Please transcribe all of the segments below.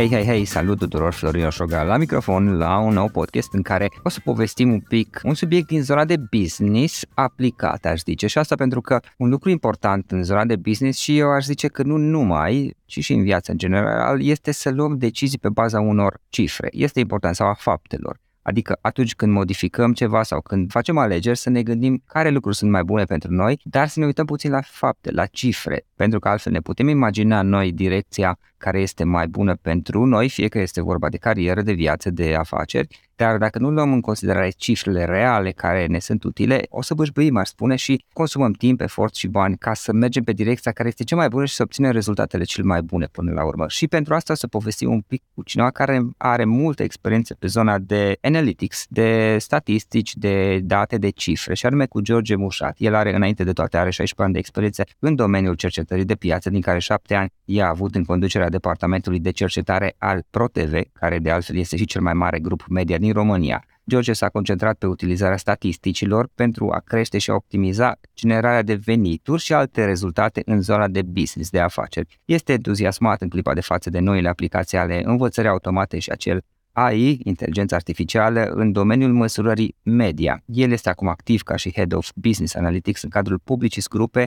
Hei, hei, hei, salut tuturor, Florin Oșoga la microfon la un nou podcast în care o să povestim un pic un subiect din zona de business aplicat, aș zice. Și asta pentru că un lucru important în zona de business și eu aș zice că nu numai, ci și în viața în general, este să luăm decizii pe baza unor cifre. Este important sau a faptelor. Adică atunci când modificăm ceva sau când facem alegeri să ne gândim care lucruri sunt mai bune pentru noi, dar să ne uităm puțin la fapte, la cifre, pentru că altfel ne putem imagina noi direcția care este mai bună pentru noi, fie că este vorba de carieră, de viață, de afaceri, dar dacă nu luăm în considerare cifrele reale care ne sunt utile, o să bâșbâim, aș spune, și consumăm timp, efort și bani ca să mergem pe direcția care este cea mai bună și să obținem rezultatele cele mai bune până la urmă. Și pentru asta să povestim un pic cu cineva care are multă experiență pe zona de analytics, de statistici, de date, de cifre, și anume cu George Mușat. El are, înainte de toate, are 16 ani de experiență în domeniul cercetării de piață, din care 7 ani i-a avut în conducerea departamentului de cercetare al ProTV, care de altfel este și cel mai mare grup media din România. George s-a concentrat pe utilizarea statisticilor pentru a crește și a optimiza generarea de venituri și alte rezultate în zona de business, de afaceri. Este entuziasmat în clipa de față de noile aplicații ale învățării automate și acel AI, inteligența artificială, în domeniul măsurării media. El este acum activ ca și Head of Business Analytics în cadrul Publicis Grupe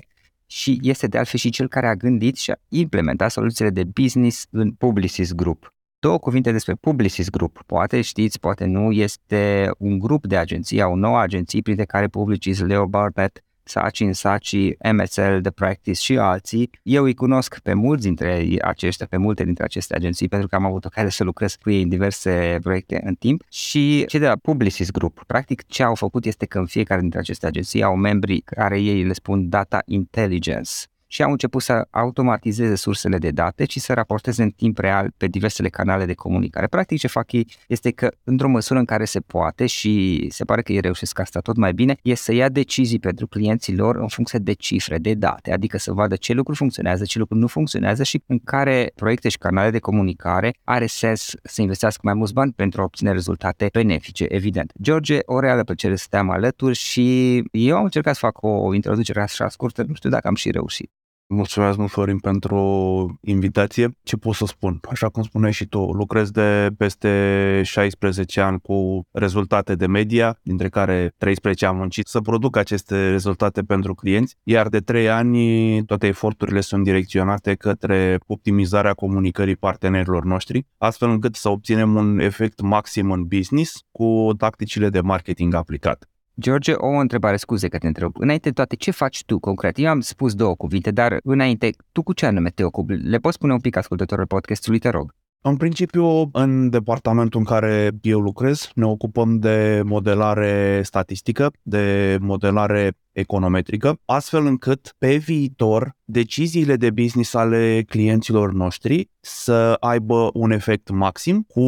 și este de altfel și cel care a gândit și a implementat soluțiile de business în Publicis Group. Două cuvinte despre Publicis Group. Poate știți, poate nu, este un grup de agenții, au nouă agenții, printre care Publicis, Leo Barbet, Saci, Saci, MSL, The Practice și alții. Eu îi cunosc pe mulți dintre aceștia, pe multe dintre aceste agenții, pentru că am avut ocazia să lucrez cu ei în diverse proiecte în timp și cei de la Publicis Group. Practic, ce au făcut este că în fiecare dintre aceste agenții au membri care ei le spun data intelligence și au început să automatizeze sursele de date și să raporteze în timp real pe diversele canale de comunicare. Practic ce fac ei este că într-o măsură în care se poate și se pare că ei reușesc asta tot mai bine, e să ia decizii pentru clienții lor în funcție de cifre, de date, adică să vadă ce lucruri funcționează, ce lucruri nu funcționează și în care proiecte și canale de comunicare are sens să investească mai mulți bani pentru a obține rezultate benefice, evident. George, o reală plăcere să te-am alături și eu am încercat să fac o introducere așa scurtă, nu știu dacă am și reușit. Mulțumesc mult, Florin, pentru invitație. Ce pot să spun? Așa cum spuneai și tu, lucrez de peste 16 ani cu rezultate de media, dintre care 13 am muncit să produc aceste rezultate pentru clienți, iar de 3 ani toate eforturile sunt direcționate către optimizarea comunicării partenerilor noștri, astfel încât să obținem un efect maxim în business cu tacticile de marketing aplicate. George, o întrebare, scuze că te întreb. Înainte de toate, ce faci tu concret? Eu am spus două cuvinte, dar înainte, tu cu ce anume te ocupi? Le poți spune un pic ascultătorul podcastului, te rog. În principiu, în departamentul în care eu lucrez, ne ocupăm de modelare statistică, de modelare econometrică, astfel încât pe viitor deciziile de business ale clienților noștri să aibă un efect maxim cu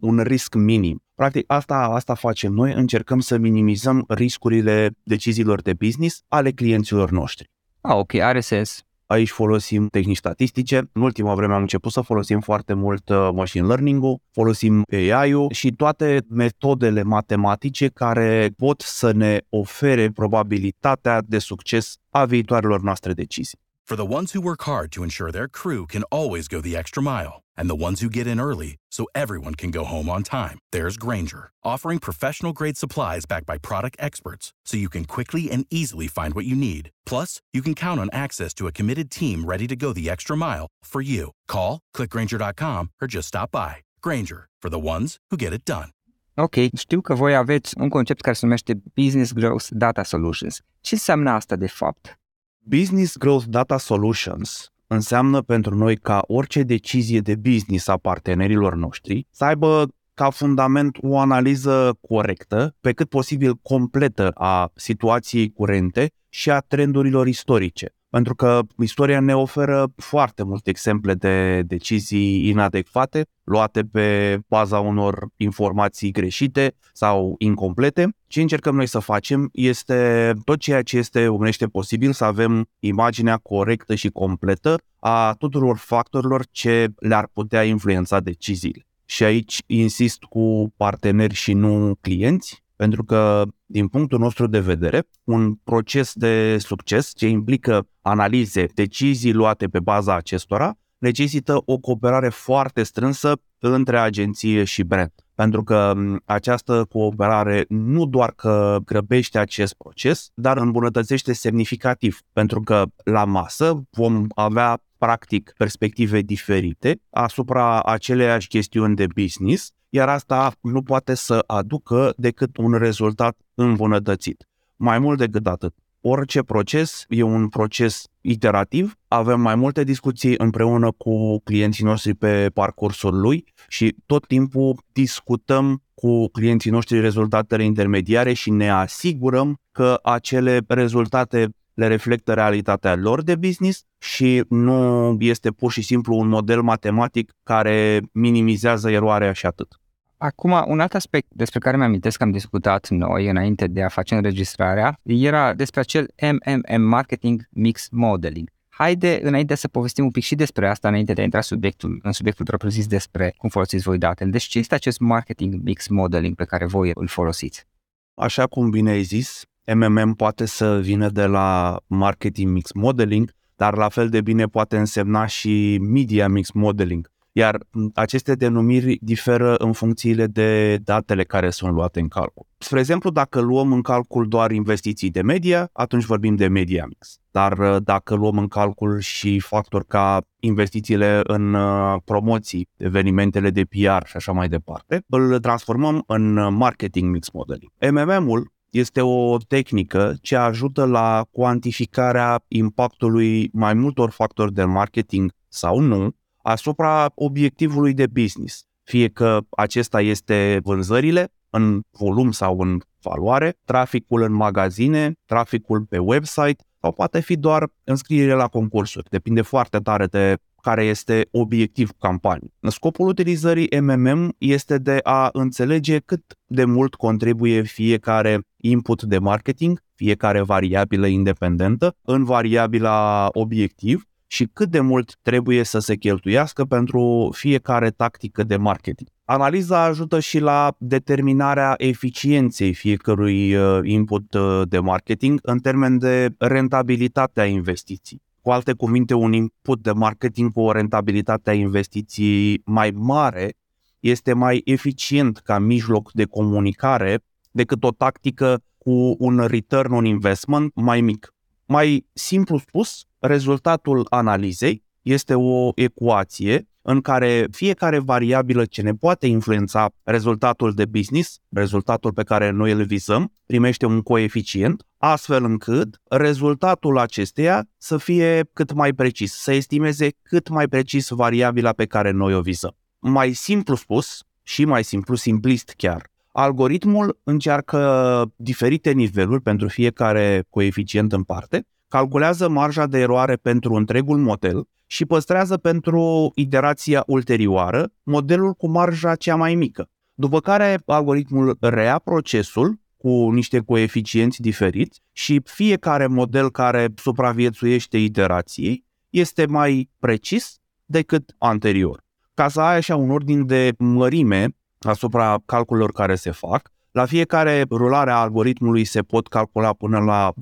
un risc minim. Practic, asta, asta facem noi, încercăm să minimizăm riscurile deciziilor de business ale clienților noștri. Ah, ok, are sens. Aici folosim tehnici statistice. În ultima vreme am început să folosim foarte mult uh, machine learning-ul, folosim AI-ul și toate metodele matematice care pot să ne ofere probabilitatea de succes a viitoarelor noastre decizii. For the ones who work hard to ensure their crew can always go the extra mile and the ones who get in early so everyone can go home on time, there's Granger, offering professional grade supplies backed by product experts so you can quickly and easily find what you need. Plus, you can count on access to a committed team ready to go the extra mile for you. Call, clickgranger.com, or just stop by. Granger, for the ones who get it done. Ok, știu că voi aveți un concept care se numește Business Growth Data Solutions. Ce înseamnă asta de fapt? Business Growth Data Solutions înseamnă pentru noi ca orice decizie de business a partenerilor noștri să aibă ca fundament o analiză corectă, pe cât posibil completă a situației curente și a trendurilor istorice. Pentru că istoria ne oferă foarte multe exemple de decizii inadecvate, luate pe baza unor informații greșite sau incomplete. Ce încercăm noi să facem este tot ceea ce este umenește posibil să avem imaginea corectă și completă a tuturor factorilor ce le-ar putea influența deciziile. Și aici insist cu parteneri și nu clienți, pentru că, din punctul nostru de vedere, un proces de succes ce implică analize, decizii luate pe baza acestora, necesită o cooperare foarte strânsă între agenție și brand. Pentru că această cooperare nu doar că grăbește acest proces, dar îmbunătățește semnificativ. Pentru că la masă vom avea practic perspective diferite asupra aceleiași chestiuni de business, iar asta nu poate să aducă decât un rezultat îmbunătățit. Mai mult decât atât, orice proces e un proces iterativ, avem mai multe discuții împreună cu clienții noștri pe parcursul lui și tot timpul discutăm cu clienții noștri rezultatele intermediare și ne asigurăm că acele rezultate le reflectă realitatea lor de business și nu este pur și simplu un model matematic care minimizează eroarea și atât. Acum, un alt aspect despre care mi-am că am discutat noi înainte de a face înregistrarea era despre acel MMM Marketing Mix Modeling. Haide, înainte să povestim un pic și despre asta, înainte de a intra subiectul, în subiectul propriu-zis despre cum folosiți voi datele. Deci ce este acest Marketing Mix Modeling pe care voi îl folosiți? Așa cum bine ai zis, MMM poate să vină de la Marketing Mix Modeling, dar la fel de bine poate însemna și Media Mix Modeling. Iar aceste denumiri diferă în funcțiile de datele care sunt luate în calcul. Spre exemplu, dacă luăm în calcul doar investiții de media, atunci vorbim de media mix. Dar uh, dacă luăm în calcul și factori ca investițiile în uh, promoții, evenimentele de PR și așa mai departe, îl transformăm în uh, marketing mix modeling. MMM-ul este o tehnică ce ajută la cuantificarea impactului mai multor factori de marketing sau nu asupra obiectivului de business. Fie că acesta este vânzările în volum sau în valoare, traficul în magazine, traficul pe website sau poate fi doar înscriere la concursuri. Depinde foarte tare de care este obiectiv campanii. Scopul utilizării MMM este de a înțelege cât de mult contribuie fiecare input de marketing, fiecare variabilă independentă în variabila obiectiv și cât de mult trebuie să se cheltuiască pentru fiecare tactică de marketing. Analiza ajută și la determinarea eficienței fiecărui uh, input uh, de marketing în termen de rentabilitatea investiției. Cu alte cuvinte, un input de marketing cu o rentabilitate a investiției mai mare este mai eficient ca mijloc de comunicare decât o tactică cu un return on investment mai mic. Mai simplu spus, rezultatul analizei este o ecuație în care fiecare variabilă ce ne poate influența rezultatul de business, rezultatul pe care noi îl vizăm, primește un coeficient, astfel încât rezultatul acesteia să fie cât mai precis, să estimeze cât mai precis variabila pe care noi o vizăm. Mai simplu spus, și mai simplu, simplist chiar, algoritmul încearcă diferite niveluri pentru fiecare coeficient în parte calculează marja de eroare pentru întregul model și păstrează pentru iterația ulterioară modelul cu marja cea mai mică. După care algoritmul rea procesul cu niște coeficienți diferiți și fiecare model care supraviețuiește iterației este mai precis decât anterior. Ca să ai așa un ordin de mărime asupra calculelor care se fac, la fiecare rulare a algoritmului se pot calcula până la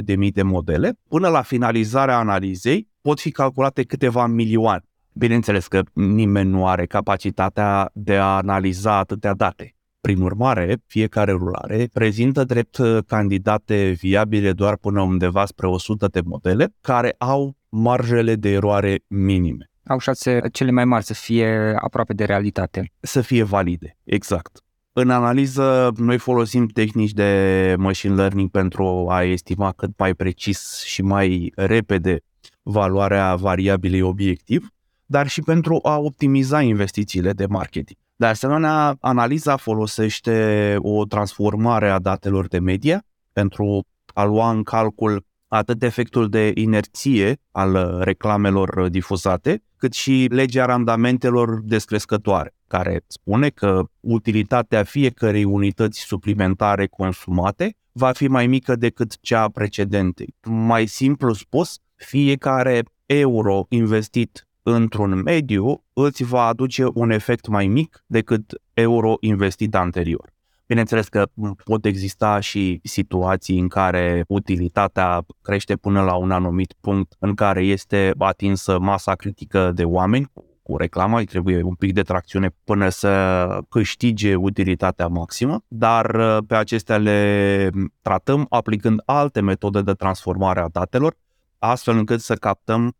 200.000 de modele. Până la finalizarea analizei pot fi calculate câteva milioane. Bineînțeles că nimeni nu are capacitatea de a analiza atâtea date. Prin urmare, fiecare rulare prezintă drept candidate viabile doar până undeva spre 100 de modele care au marjele de eroare minime. Au șanse cele mai mari să fie aproape de realitate. Să fie valide, exact. În analiză, noi folosim tehnici de machine learning pentru a estima cât mai precis și mai repede valoarea variabilei obiectiv, dar și pentru a optimiza investițiile de marketing. De asemenea, analiza folosește o transformare a datelor de media pentru a lua în calcul atât efectul de inerție al reclamelor difuzate, cât și legea randamentelor descrescătoare, care spune că utilitatea fiecărei unități suplimentare consumate va fi mai mică decât cea precedentei. Mai simplu spus, fiecare euro investit într-un mediu îți va aduce un efect mai mic decât euro investit anterior. Bineînțeles că pot exista și situații în care utilitatea crește până la un anumit punct în care este atinsă masa critică de oameni cu reclama, îi trebuie un pic de tracțiune până să câștige utilitatea maximă, dar uh, pe acestea le tratăm aplicând alte metode de transformare a datelor, astfel încât să captăm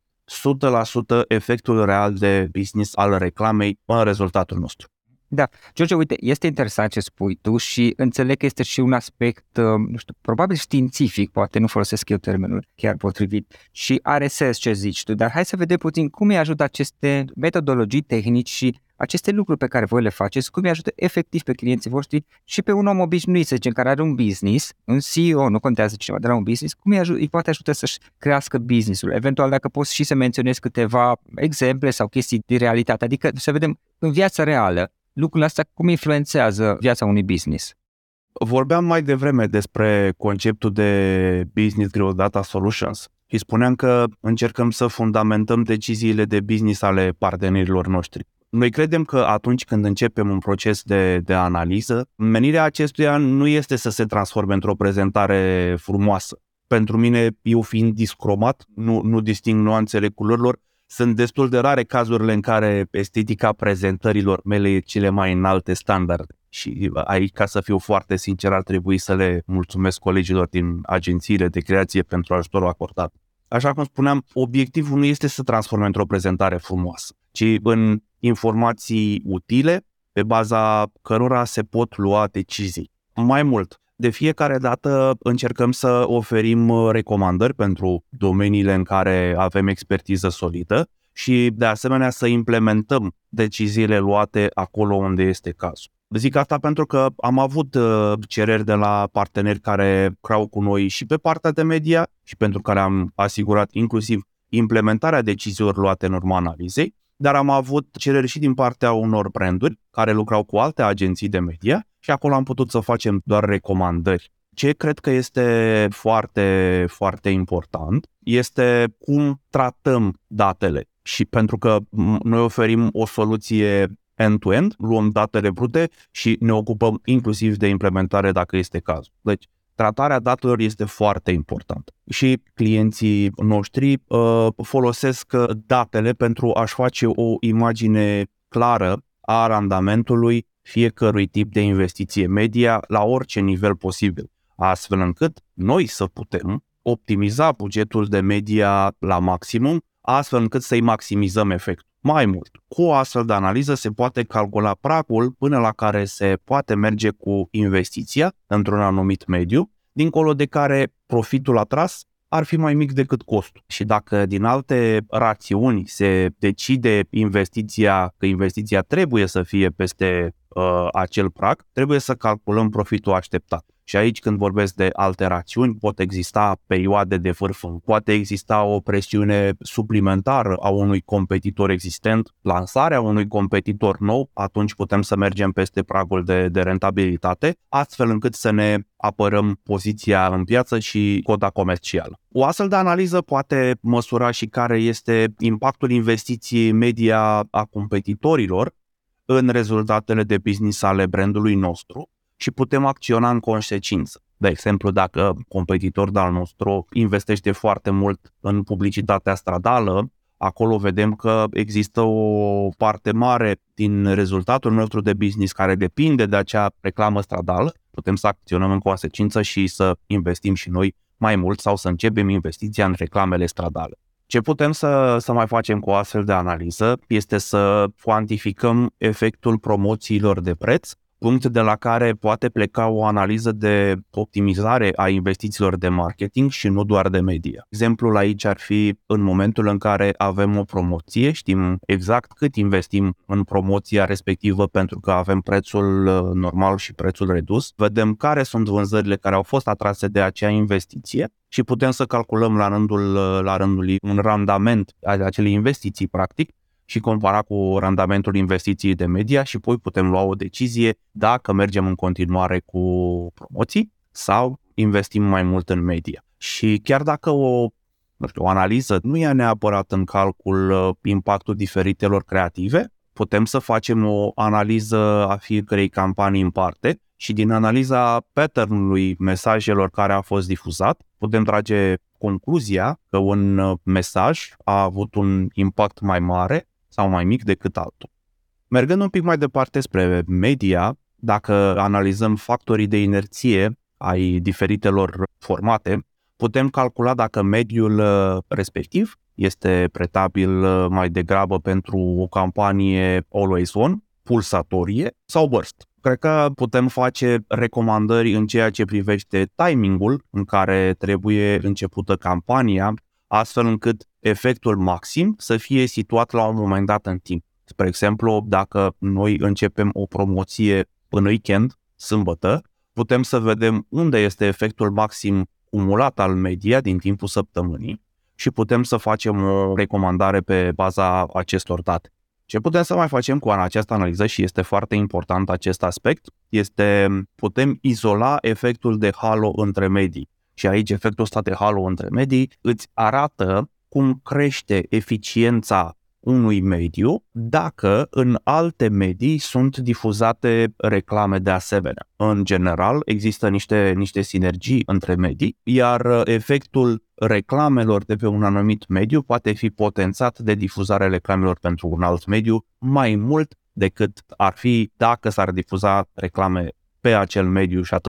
100% efectul real de business al reclamei în rezultatul nostru. Da, George, uite, este interesant ce spui tu și înțeleg că este și un aspect, uh, nu știu, probabil științific, poate nu folosesc eu termenul chiar potrivit, și are sens ce zici tu, dar hai să vedem puțin cum îi ajută aceste metodologii tehnici și aceste lucruri pe care voi le faceți, cum îi ajută efectiv pe clienții voștri și pe un om obișnuit, să zicem, care are un business, un CEO, nu contează cineva, dar un business, cum îi, aj- îi poate ajuta să-și crească businessul. Eventual, dacă poți și să menționezi câteva exemple sau chestii din realitate, adică să vedem în viața reală lucrurile astea cum influențează viața unui business? Vorbeam mai devreme despre conceptul de Business Growth Data Solutions și spuneam că încercăm să fundamentăm deciziile de business ale partenerilor noștri. Noi credem că atunci când începem un proces de, de analiză, menirea acestuia nu este să se transforme într-o prezentare frumoasă. Pentru mine, eu fiind discromat, nu, nu disting nuanțele culorilor, sunt destul de rare cazurile în care estetica prezentărilor mele e cele mai înalte standarde. Și aici, ca să fiu foarte sincer, ar trebui să le mulțumesc colegilor din agențiile de creație pentru ajutorul acordat. Așa cum spuneam, obiectivul nu este să transforme într-o prezentare frumoasă, ci în informații utile pe baza cărora se pot lua decizii. Mai mult, de fiecare dată încercăm să oferim uh, recomandări pentru domeniile în care avem expertiză solidă și de asemenea să implementăm deciziile luate acolo unde este cazul. Zic asta pentru că am avut uh, cereri de la parteneri care crau cu noi și pe partea de media și pentru care am asigurat inclusiv implementarea deciziilor luate în urma analizei, dar am avut cereri și din partea unor branduri care lucrau cu alte agenții de media și acolo am putut să facem doar recomandări. Ce cred că este foarte, foarte important este cum tratăm datele și pentru că noi oferim o soluție end-to-end, luăm datele brute și ne ocupăm inclusiv de implementare dacă este cazul. Deci, tratarea datelor este foarte importantă și clienții noștri uh, folosesc datele pentru a-și face o imagine clară a randamentului fiecărui tip de investiție media la orice nivel posibil, astfel încât noi să putem optimiza bugetul de media la maximum, astfel încât să-i maximizăm efectul. Mai mult, cu o astfel de analiză se poate calcula pragul până la care se poate merge cu investiția într-un anumit mediu, dincolo de care profitul atras ar fi mai mic decât costul. Și dacă din alte rațiuni se decide investiția, că investiția trebuie să fie peste uh, acel prag, trebuie să calculăm profitul așteptat. Și aici când vorbesc de alterațiuni, pot exista perioade de vârf, poate exista o presiune suplimentară a unui competitor existent, lansarea unui competitor nou, atunci putem să mergem peste pragul de, de rentabilitate, astfel încât să ne apărăm poziția în piață și coda comercială. O astfel de analiză poate măsura și care este impactul investiției media a competitorilor în rezultatele de business ale brandului nostru și putem acționa în consecință. De exemplu, dacă competitorul al nostru investește foarte mult în publicitatea stradală, acolo vedem că există o parte mare din rezultatul nostru de business care depinde de acea reclamă stradală, putem să acționăm în consecință și să investim și noi mai mult sau să începem investiția în reclamele stradale. Ce putem să, să mai facem cu o astfel de analiză este să cuantificăm efectul promoțiilor de preț punct de la care poate pleca o analiză de optimizare a investițiilor de marketing și nu doar de media. Exemplul aici ar fi în momentul în care avem o promoție, știm exact cât investim în promoția respectivă pentru că avem prețul uh, normal și prețul redus, vedem care sunt vânzările care au fost atrase de acea investiție și putem să calculăm la rândul, uh, la rândul un randament al acelei investiții, practic, și compara cu randamentul investiției de media și apoi putem lua o decizie dacă mergem în continuare cu promoții sau investim mai mult în media. Și chiar dacă o, nu știu, o analiză nu ia neapărat în calcul uh, impactul diferitelor creative, putem să facem o analiză a fiecărei campanii în parte și din analiza patternului mesajelor care a fost difuzat, putem trage concluzia că un uh, mesaj a avut un impact mai mare sau mai mic decât altul. Mergând un pic mai departe spre media, dacă analizăm factorii de inerție ai diferitelor formate, putem calcula dacă mediul uh, respectiv este pretabil uh, mai degrabă pentru o campanie always on, pulsatorie sau burst. Cred că putem face recomandări în ceea ce privește timingul în care trebuie începută campania, astfel încât efectul maxim să fie situat la un moment dat în timp. Spre exemplu, dacă noi începem o promoție în weekend, sâmbătă, putem să vedem unde este efectul maxim cumulat al media din timpul săptămânii și putem să facem o recomandare pe baza acestor date. Ce putem să mai facem cu această analiză și este foarte important acest aspect, este putem izola efectul de halo între medii. Și aici efectul ăsta de halo între medii îți arată cum crește eficiența unui mediu dacă în alte medii sunt difuzate reclame de asemenea. În general, există niște, niște sinergii între medii, iar efectul reclamelor de pe un anumit mediu poate fi potențat de difuzarea reclamelor pentru un alt mediu mai mult decât ar fi dacă s-ar difuza reclame pe acel mediu și atât.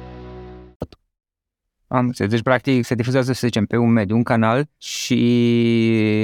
Am înțeles. Deci, practic, se difuzează, să zicem, pe un mediu, un canal și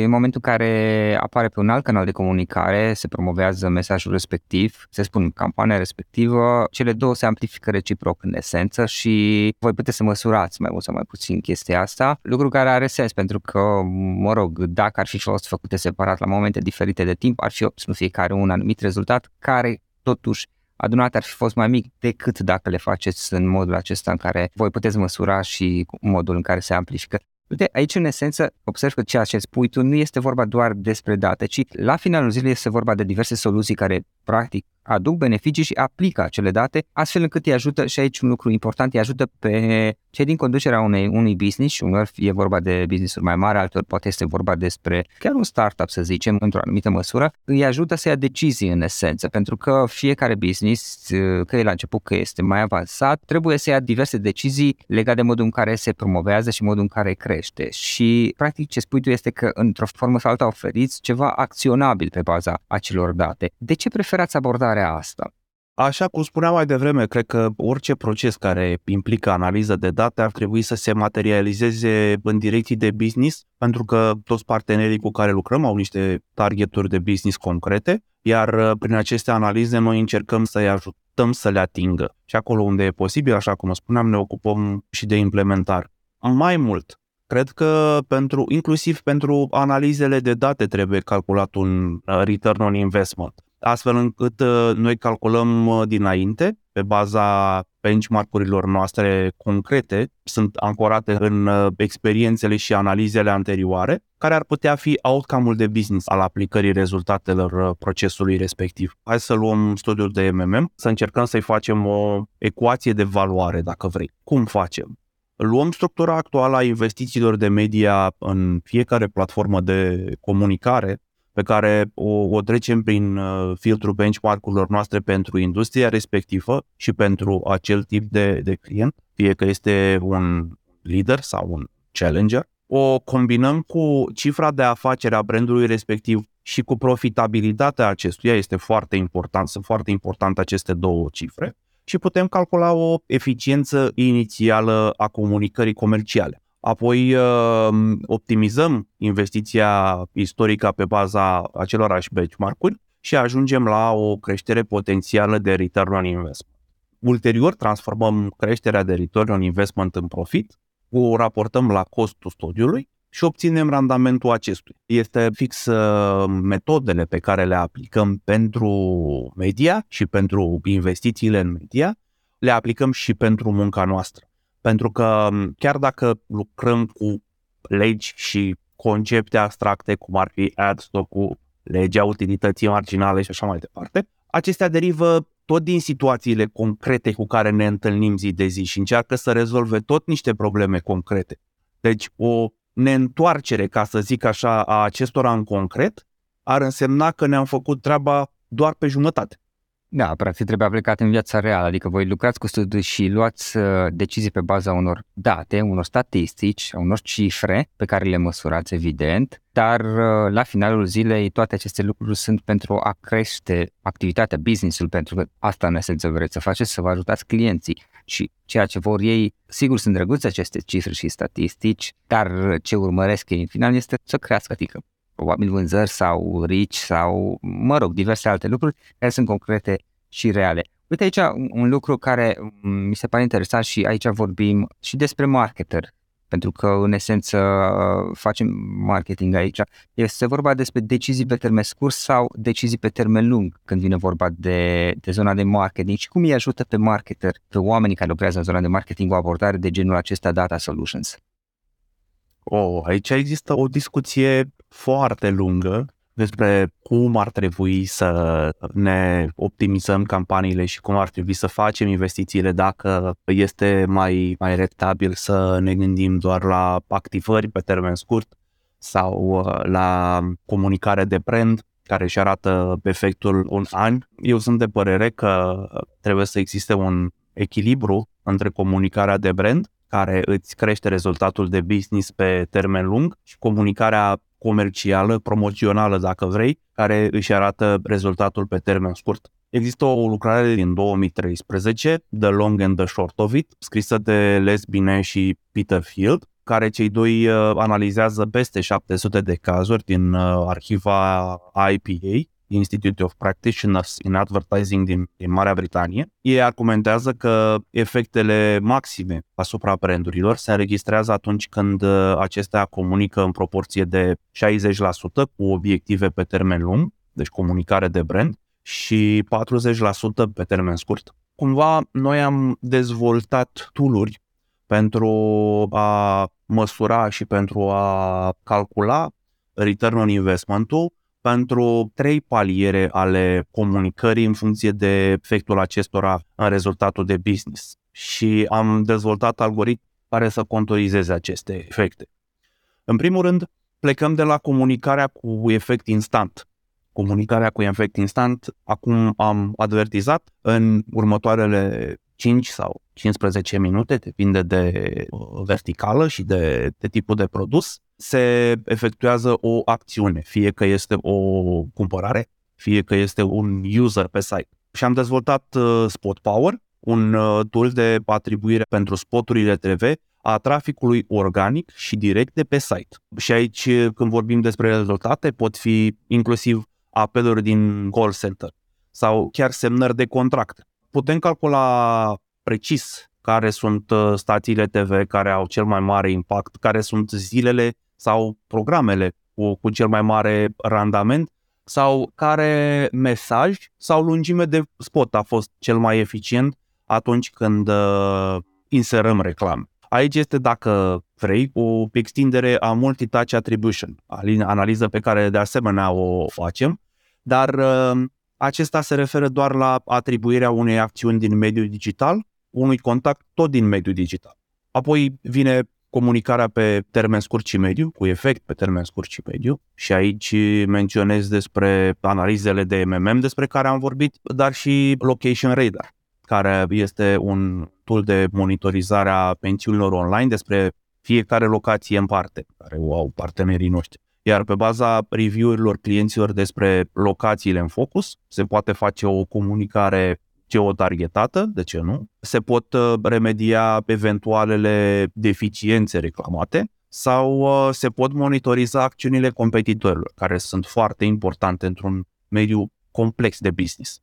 în momentul în care apare pe un alt canal de comunicare, se promovează mesajul respectiv, se spun campania respectivă, cele două se amplifică reciproc în esență și voi puteți să măsurați mai mult sau mai puțin chestia asta, lucru care are sens pentru că, mă rog, dacă ar fi fost făcute separat la momente diferite de timp, ar fi obținut fiecare un anumit rezultat care totuși adunat ar fi fost mai mic decât dacă le faceți în modul acesta în care voi puteți măsura și modul în care se amplifică. Uite, aici în esență observ că ceea ce spui tu nu este vorba doar despre date, ci la finalul zilei este vorba de diverse soluții care practic aduc beneficii și aplică acele date, astfel încât îi ajută, și aici un lucru important, îi ajută pe cei din conducerea unei, unui business, și unor e vorba de business-uri mai mari, altor poate este vorba despre chiar un startup, să zicem, într-o anumită măsură, îi ajută să ia decizii în esență, pentru că fiecare business, că e la început, că este mai avansat, trebuie să ia diverse decizii legate de modul în care se promovează și modul în care crește. Și, practic, ce spui tu este că, într-o formă sau alta, oferiți ceva acționabil pe baza acelor date. De ce preferați abordarea întrebarea asta. Așa cum spuneam mai devreme, cred că orice proces care implică analiză de date ar trebui să se materializeze în direcții de business, pentru că toți partenerii cu care lucrăm au niște targeturi de business concrete, iar uh, prin aceste analize noi încercăm să-i ajutăm să le atingă. Și acolo unde e posibil, așa cum spuneam, ne ocupăm și de implementare. Mai mult, Cred că pentru, inclusiv pentru analizele de date trebuie calculat un uh, return on investment astfel încât uh, noi calculăm uh, dinainte, pe baza benchmark-urilor noastre concrete, sunt ancorate în uh, experiențele și analizele anterioare, care ar putea fi outcome-ul de business al aplicării rezultatelor procesului respectiv. Hai să luăm studiul de MMM, să încercăm să-i facem o ecuație de valoare, dacă vrei. Cum facem? Luăm structura actuală a investițiilor de media în fiecare platformă de comunicare pe care o, o trecem prin uh, filtrul benchmark-urilor noastre pentru industria respectivă și pentru acel tip de, de client, fie că este un lider sau un challenger, o combinăm cu cifra de afacere a brandului respectiv și cu profitabilitatea acestuia, este foarte important, sunt foarte importante aceste două cifre, și putem calcula o eficiență inițială a comunicării comerciale. Apoi uh, optimizăm investiția istorică pe baza acelorași benchmark-uri și ajungem la o creștere potențială de return on investment. Ulterior transformăm creșterea de return on investment în profit, o raportăm la costul studiului și obținem randamentul acestuia. Este fix uh, metodele pe care le aplicăm pentru media și pentru investițiile în media, le aplicăm și pentru munca noastră. Pentru că um, chiar dacă lucrăm cu legi și concepte abstracte, cum ar fi ad stock-ul, legea utilității marginale și așa mai departe, acestea derivă tot din situațiile concrete cu care ne întâlnim zi de zi și încearcă să rezolve tot niște probleme concrete. Deci o neîntoarcere, ca să zic așa, a acestora în concret, ar însemna că ne-am făcut treaba doar pe jumătate. Da, practic trebuie aplicat în viața reală, adică voi lucrați cu studii și luați uh, decizii pe baza unor date, unor statistici, unor cifre pe care le măsurați, evident, dar uh, la finalul zilei toate aceste lucruri sunt pentru a crește activitatea, business-ul, pentru că asta în esență vreți să faceți, să vă ajutați clienții. Și ceea ce vor ei, sigur sunt drăguțe aceste cifre și statistici, dar ce urmăresc ei în final este să crească, adică probabil vânzări sau rici sau, mă rog, diverse alte lucruri care sunt concrete și reale. Uite aici un lucru care mm, mi se pare interesant și aici vorbim și despre marketer, pentru că în esență facem marketing aici. Este vorba despre decizii pe termen scurt sau decizii pe termen lung când vine vorba de, de zona de marketing și cum îi ajută pe marketer, pe oamenii care lucrează în zona de marketing o abordare de genul acesta data solutions. Oh, aici există o discuție foarte lungă despre cum ar trebui să ne optimizăm campaniile și cum ar trebui să facem investițiile dacă este mai, mai rentabil să ne gândim doar la activări pe termen scurt sau uh, la comunicare de brand care își arată efectul un an. Eu sunt de părere că trebuie să existe un echilibru între comunicarea de brand care îți crește rezultatul de business pe termen lung și comunicarea comercială, promoțională dacă vrei, care își arată rezultatul pe termen scurt. Există o lucrare din 2013, The Long and the Short of It, scrisă de Les Binet și Peter Field, care cei doi uh, analizează peste 700 de cazuri din uh, arhiva IPA Institute of Practitioners in Advertising din, din Marea Britanie, ei argumentează că efectele maxime asupra brandurilor se înregistrează atunci când uh, acestea comunică în proporție de 60% cu obiective pe termen lung, deci comunicare de brand, și 40% pe termen scurt. Cumva noi am dezvoltat tooluri pentru a măsura și pentru a calcula return on investment-ul pentru trei paliere ale comunicării în funcție de efectul acestora în rezultatul de business. Și am dezvoltat algoritmi care să contorizeze aceste efecte. În primul rând, plecăm de la comunicarea cu efect instant. Comunicarea cu efect instant, acum am advertizat, în următoarele 5 sau 15 minute, depinde de uh, verticală și de, de tipul de produs, se efectuează o acțiune, fie că este o cumpărare, fie că este un user pe site. Și am dezvoltat uh, Spot Power, un uh, tool de atribuire pentru spoturile TV a traficului organic și direct de pe site. Și aici, când vorbim despre rezultate, pot fi inclusiv apeluri din call center sau chiar semnări de contract. Putem calcula precis care sunt uh, stațiile TV care au cel mai mare impact, care sunt zilele sau programele cu, cu cel mai mare randament sau care mesaj sau lungime de spot a fost cel mai eficient atunci când uh, inserăm reclame. Aici este, dacă vrei, o extindere a multi-touch attribution, analiză pe care de asemenea o facem, dar uh, acesta se referă doar la atribuirea unei acțiuni din mediul digital, unui contact tot din mediul digital. Apoi vine comunicarea pe termen scurt și mediu, cu efect pe termen scurt și mediu. Și aici menționez despre analizele de MMM despre care am vorbit, dar și Location Radar, care este un tool de monitorizare a pensiunilor online despre fiecare locație în parte, care o au partenerii noștri. Iar pe baza review-urilor clienților despre locațiile în focus, se poate face o comunicare geotargetată, de ce nu? Se pot uh, remedia eventualele deficiențe reclamate sau uh, se pot monitoriza acțiunile competitorilor, care sunt foarte importante într-un mediu complex de business.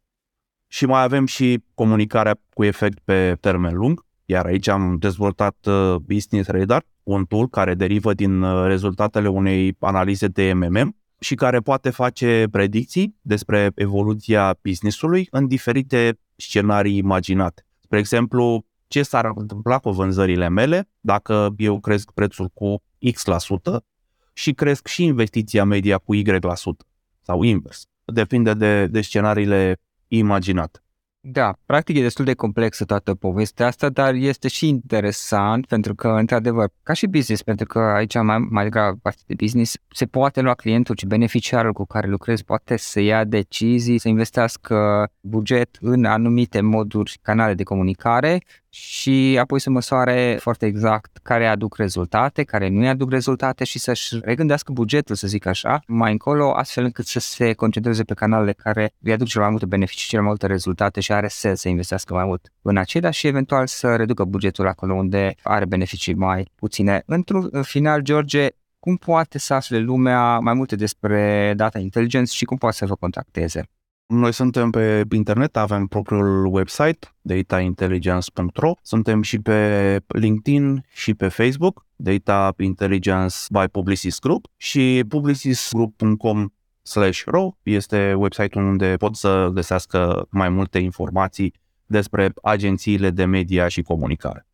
Și mai avem și comunicarea cu efect pe termen lung, iar aici am dezvoltat uh, Business Radar, un tool care derivă din rezultatele unei analize de MMM și care poate face predicții despre evoluția businessului în diferite scenarii imaginate. Spre exemplu, ce s-ar întâmpla cu vânzările mele dacă eu cresc prețul cu X% la sută și cresc și investiția media cu Y% la sută sau invers. Depinde de, de scenariile imaginate. Da, practic e destul de complexă toată povestea asta, dar este și interesant pentru că, într-adevăr, ca și business, pentru că aici mai, mai degrabă parte de business, se poate lua clientul și beneficiarul cu care lucrezi poate să ia decizii, să investească buget în anumite moduri, canale de comunicare și apoi să măsoare foarte exact care aduc rezultate, care nu aduc rezultate și să-și regândească bugetul, să zic așa, mai încolo, astfel încât să se concentreze pe canalele care îi aduc cel mai multe beneficii, cel mai multe rezultate și are sens să investească mai mult în acelea și eventual să reducă bugetul acolo unde are beneficii mai puține. Într-un final, George, cum poate să afle lumea mai multe despre data intelligence și cum poate să vă contacteze? Noi suntem pe internet, avem propriul website dataintelligence.ro, suntem și pe LinkedIn și pe Facebook, Data Intelligence by Publicis Group și publicisgroup.com slash ro este website-ul unde pot să găsească mai multe informații despre agențiile de media și comunicare.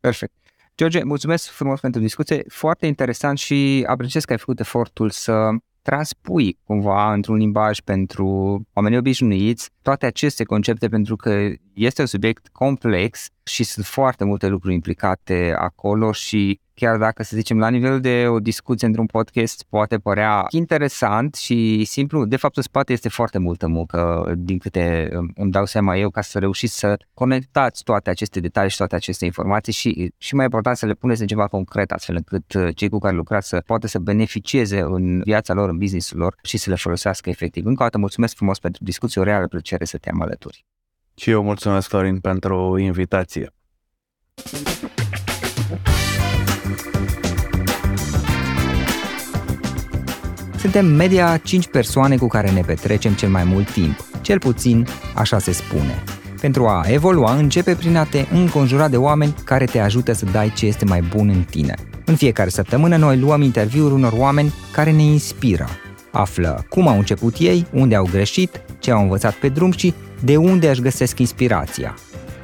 Perfect. George, mulțumesc frumos pentru discuție, foarte interesant și apreciez că ai făcut efortul să transpui cumva într-un limbaj pentru oamenii obișnuiți toate aceste concepte pentru că este un subiect complex și sunt foarte multe lucruri implicate acolo și chiar dacă, să zicem, la nivel de o discuție într-un podcast poate părea interesant și simplu, de fapt în spate este foarte multă muncă, din câte îmi dau seama eu, ca să reușiți să conectați toate aceste detalii și toate aceste informații și, și mai important să le puneți în ceva concret, astfel încât uh, cei cu care lucrați să poată să beneficieze în viața lor, în businessul lor și să le folosească efectiv. Încă o dată mulțumesc frumos pentru discuție, o reală plăcere să te am alături. Și eu mulțumesc, Florin, pentru invitație. Suntem media 5 persoane cu care ne petrecem cel mai mult timp, cel puțin așa se spune. Pentru a evolua, începe prin a te înconjura de oameni care te ajută să dai ce este mai bun în tine. În fiecare săptămână noi luăm interviuri unor oameni care ne inspiră. Află cum au început ei, unde au greșit, ce au învățat pe drum și de unde își găsesc inspirația.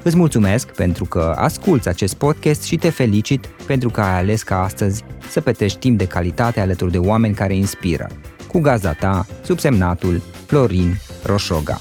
Îți mulțumesc pentru că asculți acest podcast și te felicit pentru că ai ales ca astăzi să petrești timp de calitate alături de oameni care inspiră. Cu gazda ta, subsemnatul Florin Roșoga.